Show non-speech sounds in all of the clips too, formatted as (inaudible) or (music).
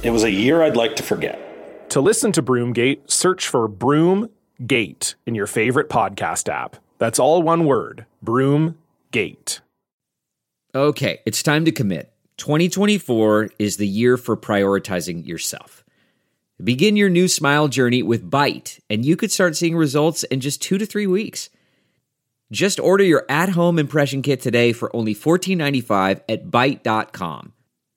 It was a year I'd like to forget. To listen to Broomgate, search for Broomgate in your favorite podcast app. That's all one word Broomgate. Okay, it's time to commit. 2024 is the year for prioritizing yourself. Begin your new smile journey with Byte, and you could start seeing results in just two to three weeks. Just order your at home impression kit today for only $14.95 at Byte.com.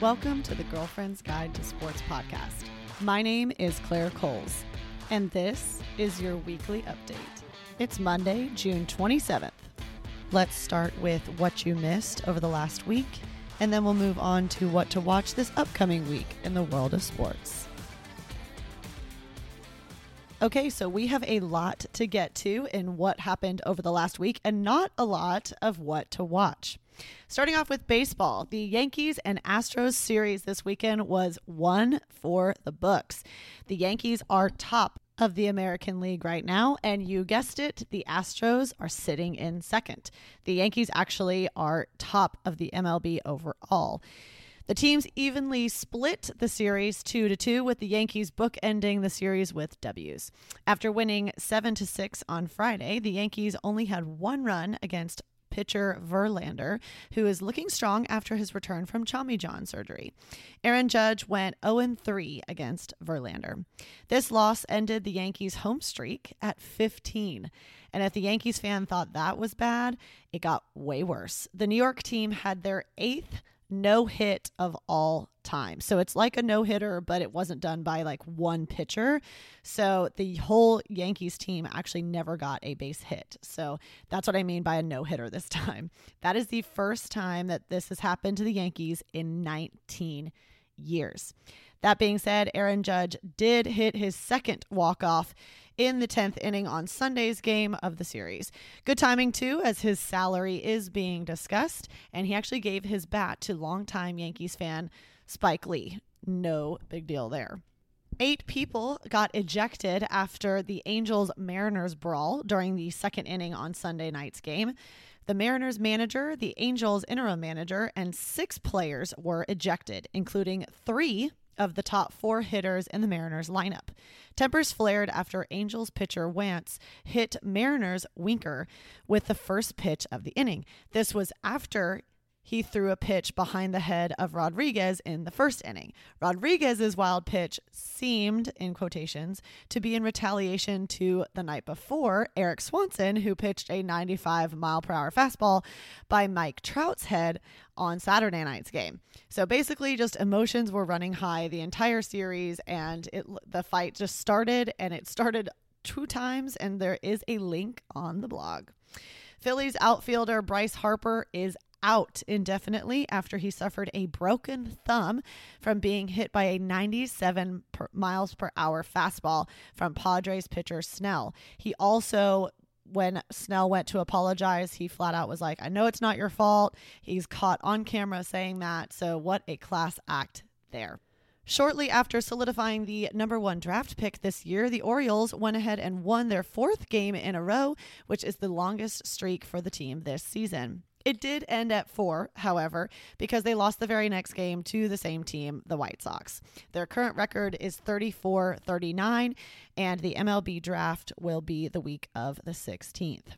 Welcome to the Girlfriend's Guide to Sports podcast. My name is Claire Coles, and this is your weekly update. It's Monday, June 27th. Let's start with what you missed over the last week, and then we'll move on to what to watch this upcoming week in the world of sports. Okay, so we have a lot to get to in what happened over the last week, and not a lot of what to watch. Starting off with baseball, the Yankees and Astros series this weekend was one for the books. The Yankees are top of the American League right now, and you guessed it, the Astros are sitting in second. The Yankees actually are top of the MLB overall. The teams evenly split the series 2 to 2 with the Yankees bookending the series with Ws. After winning 7 to 6 on Friday, the Yankees only had one run against pitcher Verlander, who is looking strong after his return from Tommy John surgery. Aaron Judge went 0 3 against Verlander. This loss ended the Yankees' home streak at 15. And if the Yankees fan thought that was bad, it got way worse. The New York team had their eighth no hit of all time. So it's like a no hitter, but it wasn't done by like one pitcher. So the whole Yankees team actually never got a base hit. So that's what I mean by a no hitter this (laughs) time. That is the first time that this has happened to the Yankees in 19 years. That being said, Aaron Judge did hit his second walk off in the 10th inning on Sunday's game of the series. Good timing, too, as his salary is being discussed, and he actually gave his bat to longtime Yankees fan Spike Lee. No big deal there. Eight people got ejected after the Angels Mariners brawl during the second inning on Sunday night's game. The Mariners manager, the Angels interim manager, and six players were ejected, including three of the top four hitters in the Mariners lineup. Tempers flared after Angels pitcher Wantz hit Mariners Winker with the first pitch of the inning. This was after he threw a pitch behind the head of Rodriguez in the first inning. Rodriguez's wild pitch seemed, in quotations, to be in retaliation to the night before Erik Swanson, who pitched a 95 mile per hour fastball by Mike Trout's head on Saturday night's game. So basically, just emotions were running high the entire series, and it the fight just started, and it started two times, and there is a link on the blog. Phillies outfielder Bryce Harper is out indefinitely after he suffered a broken thumb from being hit by a 97 per miles per hour fastball from Padres pitcher Snell. He also when Snell went to apologize, he flat out was like, I know it's not your fault. He's caught on camera saying that. So, what a class act there. Shortly after solidifying the number one draft pick this year, the Orioles went ahead and won their fourth game in a row, which is the longest streak for the team this season. It did end at four, however, because they lost the very next game to the same team, the White Sox. Their current record is 34 39, and the MLB draft will be the week of the 16th.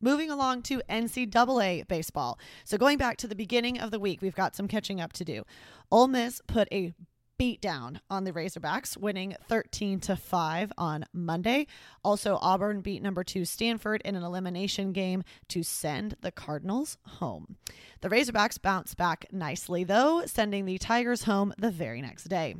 Moving along to NCAA baseball. So, going back to the beginning of the week, we've got some catching up to do. Ole Miss put a beat down on the Razorbacks, winning 13 to 5 on Monday. Also, Auburn beat number 2 Stanford in an elimination game to send the Cardinals home. The Razorbacks bounced back nicely though, sending the Tigers home the very next day.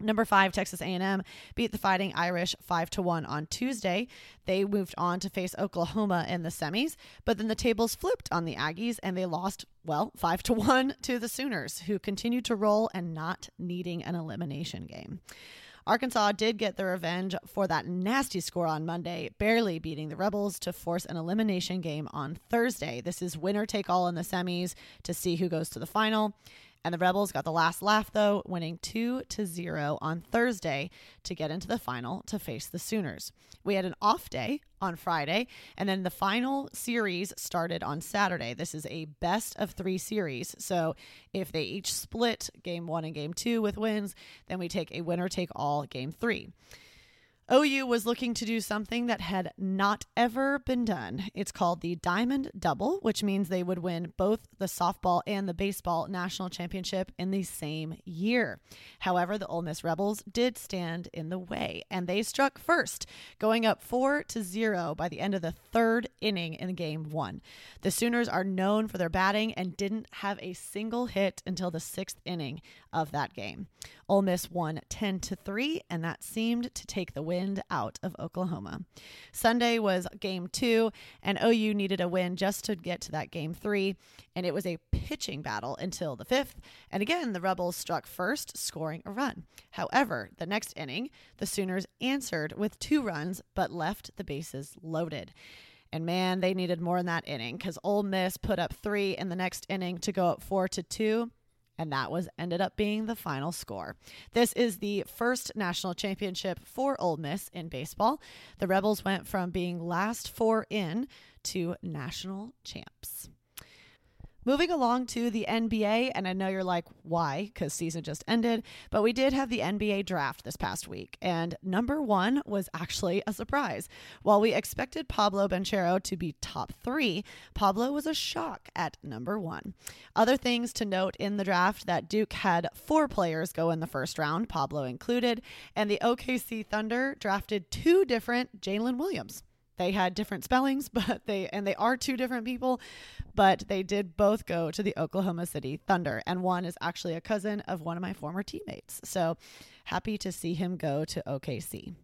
Number five, Texas A&M beat the Fighting Irish five to one on Tuesday. They moved on to face Oklahoma in the semis, but then the tables flipped on the Aggies and they lost well five to one to the Sooners, who continued to roll and not needing an elimination game. Arkansas did get the revenge for that nasty score on Monday, barely beating the Rebels to force an elimination game on Thursday. This is winner take all in the semis to see who goes to the final. And the Rebels got the last laugh though, winning 2 to 0 on Thursday to get into the final to face the Sooners. We had an off day on Friday, and then the final series started on Saturday. This is a best of 3 series. So, if they each split game 1 and game 2 with wins, then we take a winner take all game 3. OU was looking to do something that had not ever been done. It's called the Diamond Double, which means they would win both the softball and the baseball national championship in the same year. However, the Ole Miss Rebels did stand in the way, and they struck first, going up 4 to 0 by the end of the third inning in game 1. The Sooners are known for their batting and didn't have a single hit until the 6th inning of that game. Ole Miss won 10 to 3, and that seemed to take the wind out of Oklahoma. Sunday was game two, and OU needed a win just to get to that game three, and it was a pitching battle until the fifth. And again, the Rebels struck first, scoring a run. However, the next inning, the Sooners answered with two runs, but left the bases loaded. And man, they needed more in that inning because Ole Miss put up three in the next inning to go up four to two and that was ended up being the final score. This is the first national championship for Ole Miss in baseball. The Rebels went from being last four in to national champs. Moving along to the NBA, and I know you're like, why? Because season just ended, but we did have the NBA draft this past week, and number one was actually a surprise. While we expected Pablo Banchero to be top three, Pablo was a shock at number one. Other things to note in the draft that Duke had four players go in the first round, Pablo included, and the OKC Thunder drafted two different Jalen Williams they had different spellings, (laughs) but they and they are two different people, but they did both go to the Oklahoma City Thunder, and one is actually a cousin of one of my former teammates. So happy to see him go to OKC.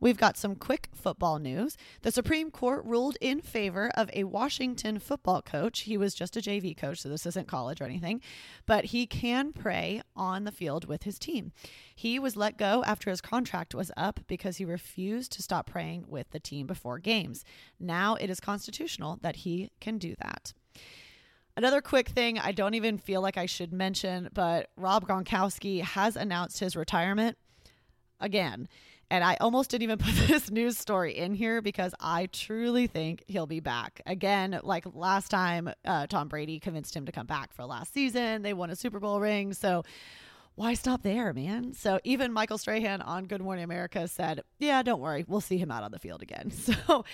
We've got some quick football news. The Supreme Court ruled in favor of a Washington football coach. He was just a JV coach, so this isn't college or anything, but he can pray on the field with his team. He was let go after his contract was up because he refused to stop praying with the team before games. Now it is constitutional that he can do that. Another quick thing I don't even feel like I should mention, but Rob Gronkowski has announced his retirement again. And I almost didn't even (laughs) put this news story in here because I truly think he'll be back. Again, like last time, uh, Tom Brady convinced him to come back for last season. They won a Super Bowl ring. So why stop there, man? So even Michael Strahan on Good Morning America said, "Yeah, don't worry, we'll see him out on the field again." (laughs) So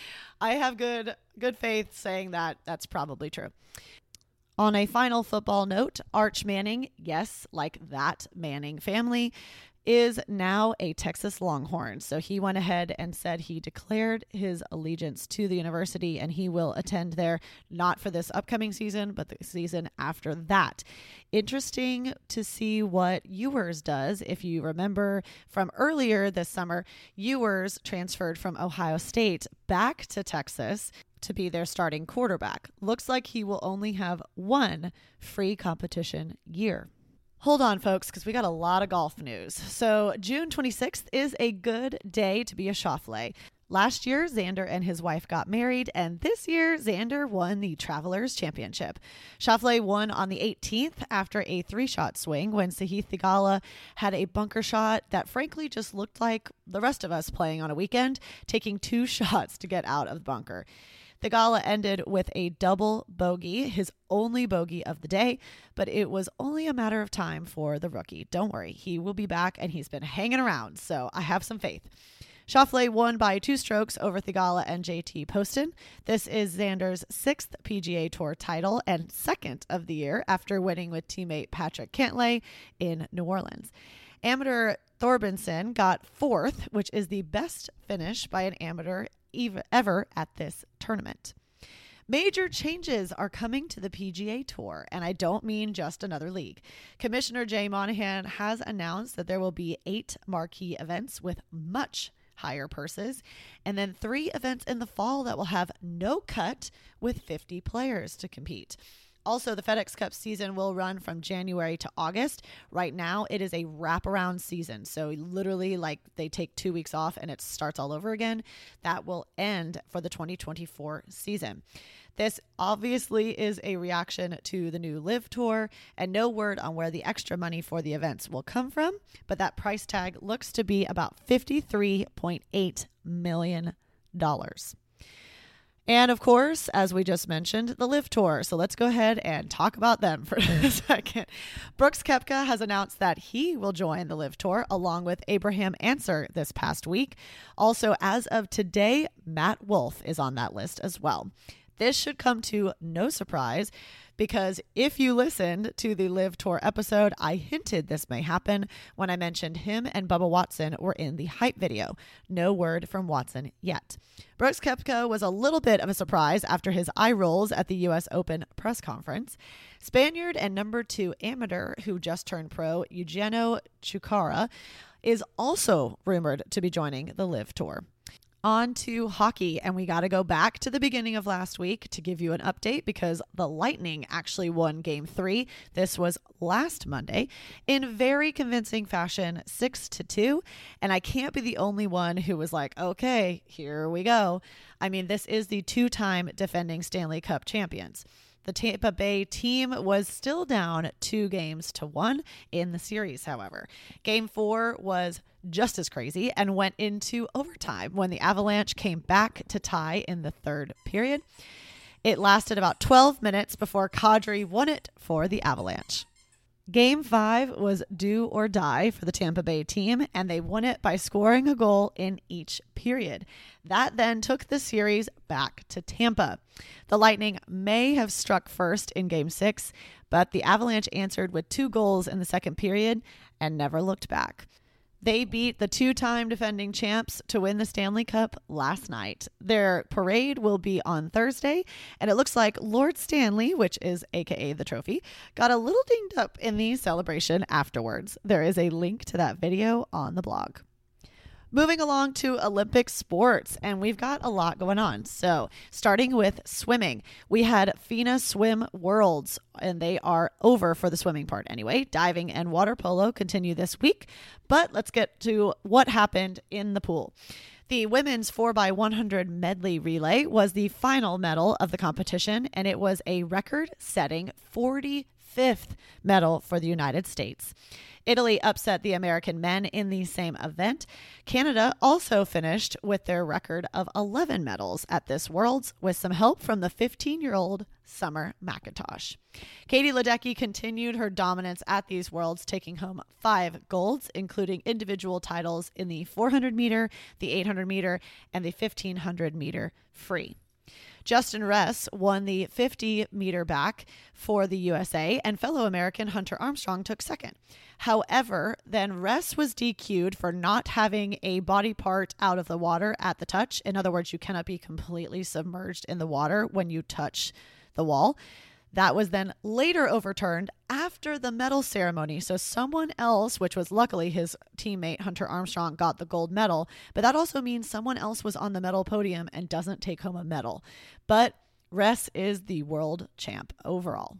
I have good good faith saying that that's probably true. On a final football note, Arch Manning, yes, like that Manning family, is now a Texas Longhorn. So he went ahead and said he declared his allegiance to the university and he will attend there not for this upcoming season, but the season after that. Interesting to see what Ewers does. If you remember from earlier this summer, Ewers transferred from Ohio State back to Texas to be their starting quarterback. Looks like he will only have one free competition year. Hold on, folks, because we got a lot of golf news. So, June 26th is a good day to be a Schauffele. Last year, Xander and his wife got married, and this year, Xander won the Travelers Championship. Schauffele won on the 18th after a three shot swing when Sahith Theegala had a bunker shot that frankly just looked like the rest of us playing on a weekend, taking two (laughs) shots to get out of the bunker. Theegala ended with a double bogey, his only bogey of the day, but it was only a matter of time for the rookie. Don't worry, he will be back and he's been hanging around, so I have some faith. Schauffele won by two strokes over Theegala and JT Poston. This is Xander's sixth PGA Tour title and second of the year after winning with teammate Patrick Cantlay in New Orleans. Amateur Thorbjornsen got fourth, which is the best finish by an amateur ever at this tournament. Major changes are coming to the PGA Tour, and I don't mean just another league. Commissioner Jay Monahan has announced that there will be eight marquee events with much higher purses, and then three events in the fall that will have no cut with 50 players to compete. Also, the FedEx Cup season will run from January to August. Right now, it is a wraparound season. So, literally, like they take two weeks off and it starts all over again. That will end for the 2024 season. This obviously is a reaction to the new LIV Tour, and no word on where the extra money for the events will come from, but that price tag looks to be about $53.8 million. And of course, as we just mentioned, the LIV Tour. So let's go ahead and talk about them for (laughs) a mm. second. Brooks Koepka has announced that he will join the LIV Tour along with Abraham Ancer this past week. Also, as of today, Matt Wolff is on that list as well. This should come to no surprise because if you listened to the LIV Tour episode, I hinted this may happen when I mentioned him and Bubba Watson were in the hype video. No word from Watson yet. Brooks Koepka was a little bit of a surprise after his eye rolls at the U.S. Open press conference. Spaniard and number two amateur who just turned pro, Eugenio Chacarra, is also rumored to be joining the LIV Tour on to hockey. And we got to go back to the beginning of last week to give you an update because the Lightning actually won game three. This was last Monday in very convincing fashion, six to two. And I can't be the only one who was like, okay, here we go. I mean, this is the two time defending Stanley Cup champions. The Tampa Bay team was still down two games to one in the series, however. Game four was just as crazy and went into overtime when the Avalanche came back to tie in the third period. It lasted about 12 minutes before Kadri won it for the Avalanche. Game five was do or die for the Tampa Bay team, and they won it by scoring a goal in each period. That then took the series back to Tampa. The Lightning may have struck first in game six, but the Avalanche answered with two goals in the second period and never looked back. They beat the two time defending champs to win the Stanley Cup last night. Their parade will be on Thursday, and it looks like Lord Stanley, which is AKA the trophy, got a little dinged up in the celebration afterwards. There is a link to that video on the blog. Moving along to Olympic sports, and we've got a lot going on. So, starting with swimming, we had FINA Swim Worlds, and they are over for the swimming part anyway. Diving and water polo continue this week, but let's get to what happened in the pool. The women's 4x100 medley relay was the final medal of the competition, and it was a record setting 45th medal for the United States. Italy upset the American men in the same event. Canada also finished with their record of 11 medals at this Worlds with some help from the 15 year old Summer McIntosh. Katie Ledecky continued her dominance at these Worlds, taking home five golds, including individual titles in the 400 meter, the 800 meter, and the 1500 meter free. Justin Ress won the 50 meter back for the USA, and fellow American Hunter Armstrong took second. However, then Ress was DQ'd for not having a body part out of the water at the touch. In other words, you cannot be completely submerged in the water when you touch the wall. That was then later overturned after the medal ceremony. So someone else, which was luckily his teammate Hunter Armstrong, got the gold medal. But that also means someone else was on the medal podium and doesn't take home a medal. But Ress is the world champ overall.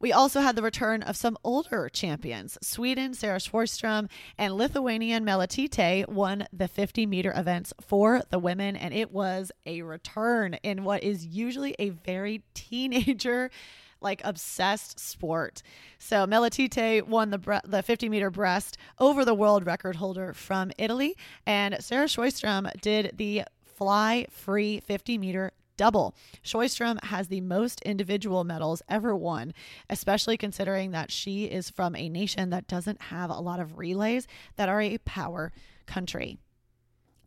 We also had the return of some older champions. Sweden, Sarah Sjöström, and Lithuanian Meilutytė won the 50 meter events for the women, and it was a return in what is usually a very teenager like obsessed sport. So Meilutytė won the bre- the 50 meter breast over the world record holder from Italy, and Sarah Sjöström did the fly free 50 meter double. Sjöström has the most individual medals ever won, especially considering that she is from a nation that doesn't have a lot of relays that are a power country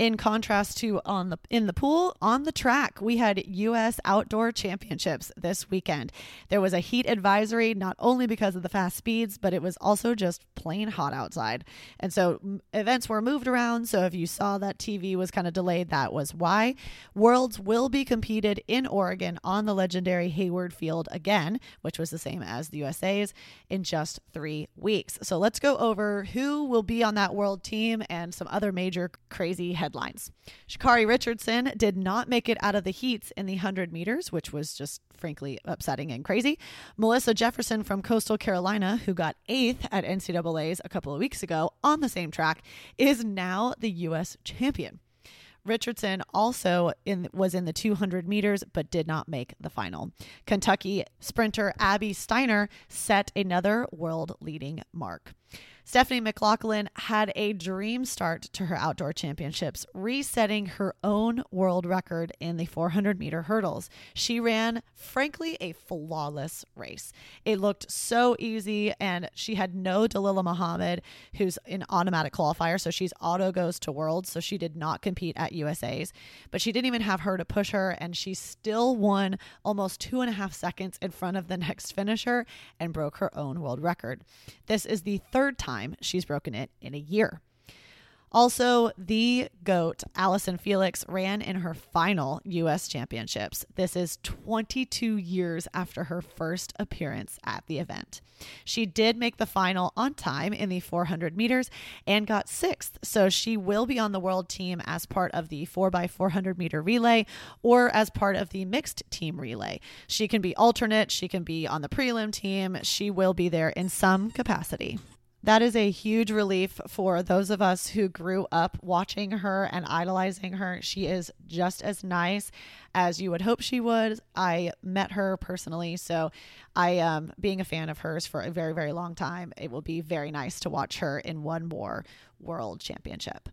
in contrast to on the in the pool on the track we had US outdoor championships this weekend. There was a heat advisory not only because of the fast speeds but it was also just plain hot outside. And so events were moved around so if you saw that TV was kind of delayed that was why. Worlds will be competed in Oregon on the legendary Hayward Field again which was the same as the USA's in just 3 weeks. So let's go over who will be on that world team and some other major crazy headlines headlines. Richardson did not make it out of the heats in the 100 meters, which was just frankly upsetting and crazy. Melissa Jefferson from Coastal Carolina, who got eighth at NCAA's a couple of weeks ago on the same track, is now the U.S. champion. Richardson also in, was in the 200 meters but did not make the final. Kentucky sprinter Abby Steiner set another world leading mark. Stephanie McLaughlin had a dream start to her outdoor championships, resetting her own world record in the 400 meter hurdles. She ran, frankly, a flawless race. It looked so easy, and she had no Dalilah Muhammad, who's an automatic qualifier, so she's auto goes to worlds, so she did not compete at USA's. But she didn't even have her to push her, and she still won almost two and a half seconds in front of the (laughs) next finisher and broke her own world record. This is the third time time she's broken it in a year. Also, the GOAT, Allyson Felix, ran in her final U.S. championships. This is 22 years after her first appearance at the event. She did make the final on time in the 400 meters and got sixth, so she will be on the world team as part of the 4x400 meter relay or as part of the mixed team relay. She can be alternate, she can be on the prelim team, she will be there in some capacity. That is a huge relief for those of us who grew up watching her and idolizing her. She is just as nice as you would hope she would. I met her personally, so I am being a fan of hers for a very, very long time. It will be very nice to watch her in one more world championship.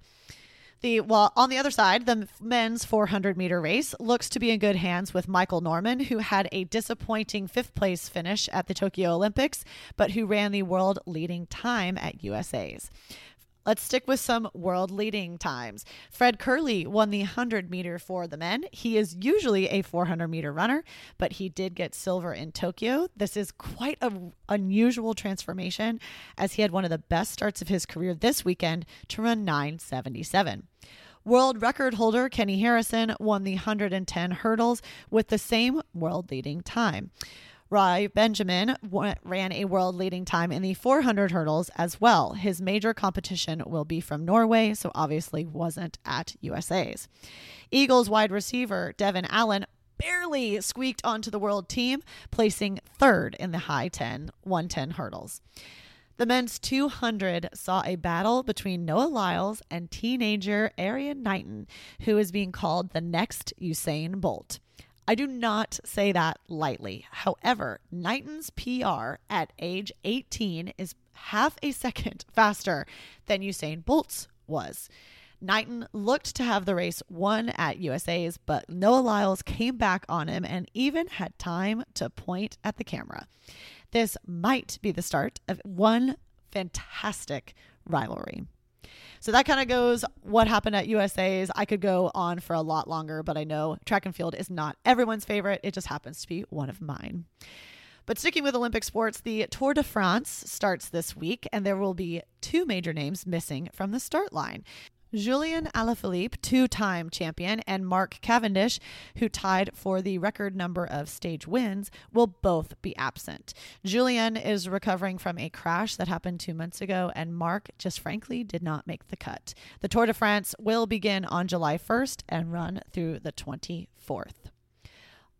The well, on the other side, the men's 400 meter race looks to be in good hands with Michael Norman, who had a disappointing fifth place finish at the Tokyo Olympics, but who ran the world leading time at USA's. Let's stick with some world leading times. Fred Kerley won the 100 meter for the men. He is usually a 400 meter runner, but he did get silver in Tokyo. This is quite an unusual transformation as he had one of the best starts of his career this weekend to run 977. World record holder Kenny Harrison won the 110 hurdles with the same world leading time. Rai Benjamin ran a world leading time in the 400 hurdles as well. His major competition will be from Norway, so obviously wasn't at USA's. Eagles wide receiver Devin Allen barely squeaked onto the world team, placing third in the high 10 110 hurdles. The men's 200 saw a battle between Noah Lyles and teenager Erriyon Knighton, who is being called the next Usain Bolt. I do not say that lightly. However, Knighton's PR at age 18 is half a second (laughs) faster than Usain Bolt's was. Knighton looked to have the race won at USA's, but Noah Lyles came back on him and even had time to point at the camera. This might be the start of one fantastic rivalry. So that kind of goes what happened at USA's. I could go on for a lot longer, but I know track and field is not everyone's favorite. It just happens to be one of mine. But sticking with Olympic sports, the Tour de France starts this week, and there will be two major names missing from the start line. Julian Alaphilippe, two time champion, and Mark Cavendish, who tied for the record number of stage wins, will both be absent. Julian is recovering from a crash that happened two months ago, and Mark just frankly did not make the cut. The Tour de France will begin on July 1st and run through the 24th.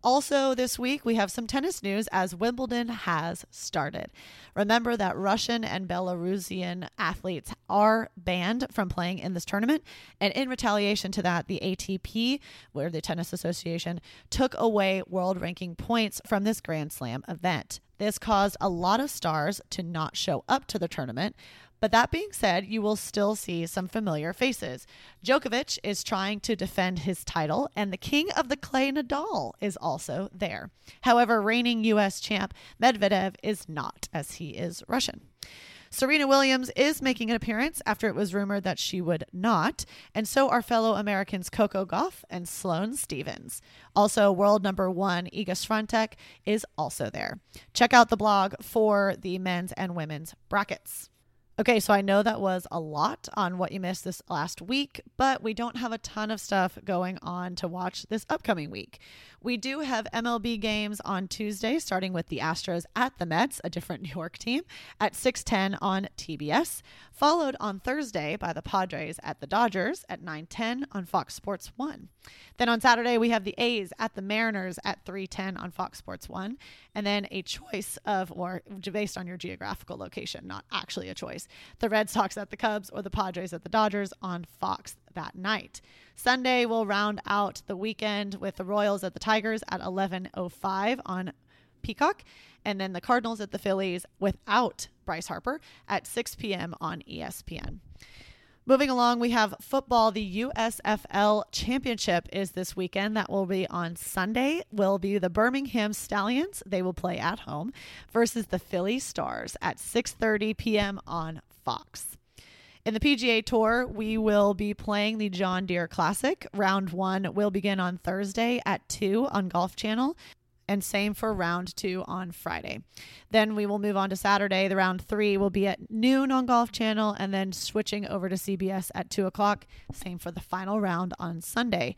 Also, this week, we have some tennis news as Wimbledon has started. Remember that Russian and Belarusian athletes are banned from playing in this tournament. And in retaliation to that, the ATP, where the Tennis Association, took away world ranking points from this Grand Slam event. This caused a lot of stars to not show up to the tournament. But that being said, you will still see some familiar faces. Djokovic is trying to defend his title, and the king of the clay Nadal is also there. However, reigning U.S. champ Medvedev is not, as he is Russian. Serena Williams is making an appearance after it was rumored that she would not, and so are fellow Americans Coco Gauff and Sloane Stevens. Also, world number one Iga Swiatek is also there. Check out the blog for the men's and women's brackets. Okay, so I know that was a lot on what you missed this last week, but we don't have a ton of stuff going on to watch this upcoming week. We do have MLB games on Tuesday, starting with the Astros at the Mets, a different (laughs) New York team, at 6:10 on TBS, followed on Thursday by the Padres at the Dodgers at 9:10 on Fox Sports 1. Then on Saturday we have the A's at the Mariners at 3:10 on Fox Sports 1, and then a choice of or based on your geographical location, not actually a choice the Red Sox at the Cubs or the Padres at the Dodgers on Fox that night. Sunday will round out the weekend with the Royals at the Tigers at 11:05 on Peacock, and then the Cardinals at the Phillies without Bryce Harper at 6 p.m. on ESPN. Moving along, we have football. The USFL Championship is this weekend. That will be on Sunday. Will be the Birmingham Stallions. They will play at home versus the Philly Stars at 6:30 p.m. on Fox. In the PGA Tour, we will be playing the John Deere Classic. Round one will begin on Thursday at 2 on Golf Channel and same for round two on Friday. Then we will move on to Saturday. The round three will be at noon on Golf Channel, and then switching over to CBS at two o'clock. Same for the final round on Sunday.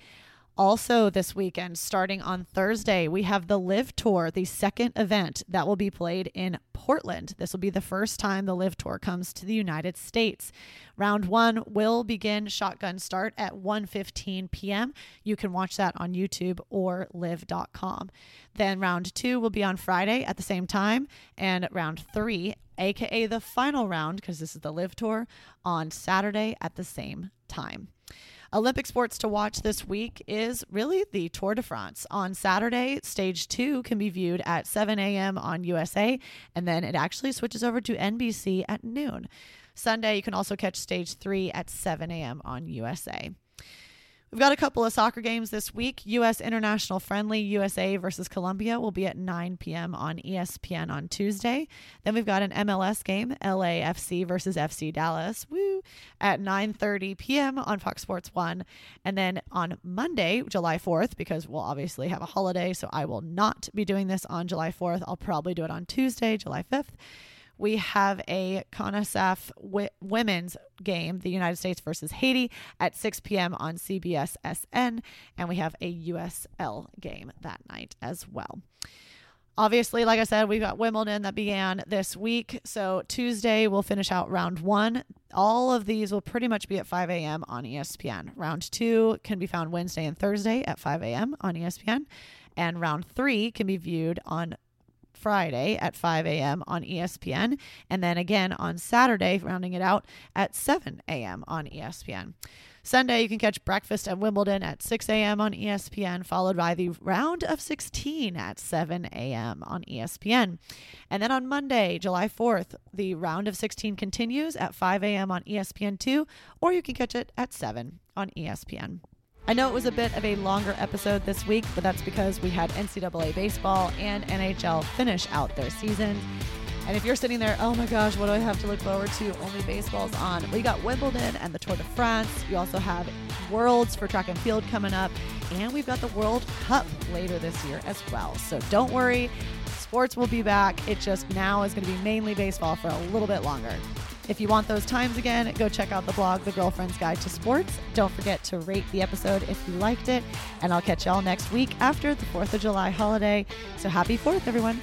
Also, this weekend, starting on Thursday, we have the LIV Tour, the second event that will be played in Portland. This will be the first time the LIV Tour comes to the United States. Round one will begin shotgun start at 1:15 p.m. You can watch that on YouTube or live.com. Then round two will be on Friday at the same time, and round three, aka the final round, because this is the LIV Tour, on Saturday at the same time. Olympic sports to watch this week is really the Tour de France. On Saturday, stage two can be viewed at 7 a.m. on USA, and then it actually switches over to NBC at noon. Sunday, you can also catch stage three at 7 a.m. on USA. We've got a couple of soccer games this week. U.S. International Friendly USA versus Colombia will be at 9 p.m. on ESPN on Tuesday. Then we've got an MLS game, LAFC versus FC Dallas, woo, at 9:30 p.m. on Fox Sports 1. And then on Monday, July 4th, because we'll obviously have a holiday, so I will not be doing this on July 4th. I'll probably do it on Tuesday, July 5th we have a CONCACAF w- women's game, the United States versus Haiti, at 6 p.m. on CBS SN, and we have a USL game that night as well. Obviously, like I said, we've got Wimbledon that began this week. So Tuesday we'll finish out round one. All of these will pretty much be at 5 a.m. on ESPN. Round two can be found Wednesday and Thursday at 5 a.m. on ESPN. And round three can be viewed on Friday at 5 a.m. on ESPN, and then again on Saturday, rounding it out at 7 a.m. on ESPN. Sunday, you can catch breakfast at Wimbledon at 6 a.m. on ESPN, followed by the round of 16 at 7 a.m. on ESPN. And then on Monday, July 4th, the round of 16 continues at 5 a.m. on ESPN2, or you can catch it at 7 on ESPN. I know it was a bit of a longer episode this week, but that's because we had NCAA baseball and NHL finish out their seasons. And if you're sitting there, oh my gosh, what do I have to look forward to? Only baseball's on. We got Wimbledon and the Tour de France. You also have Worlds for track and field coming up. And we've got the World Cup later this year as well. So don't worry, sports will be back. It just now is going to be mainly baseball for a little bit longer. If you want those times again, go check out the blog, The Girlfriend's Guide to Sports. Don't forget to rate the episode if you liked it. And I'll catch y'all next week after the 4th of July holiday. So happy 4th, everyone.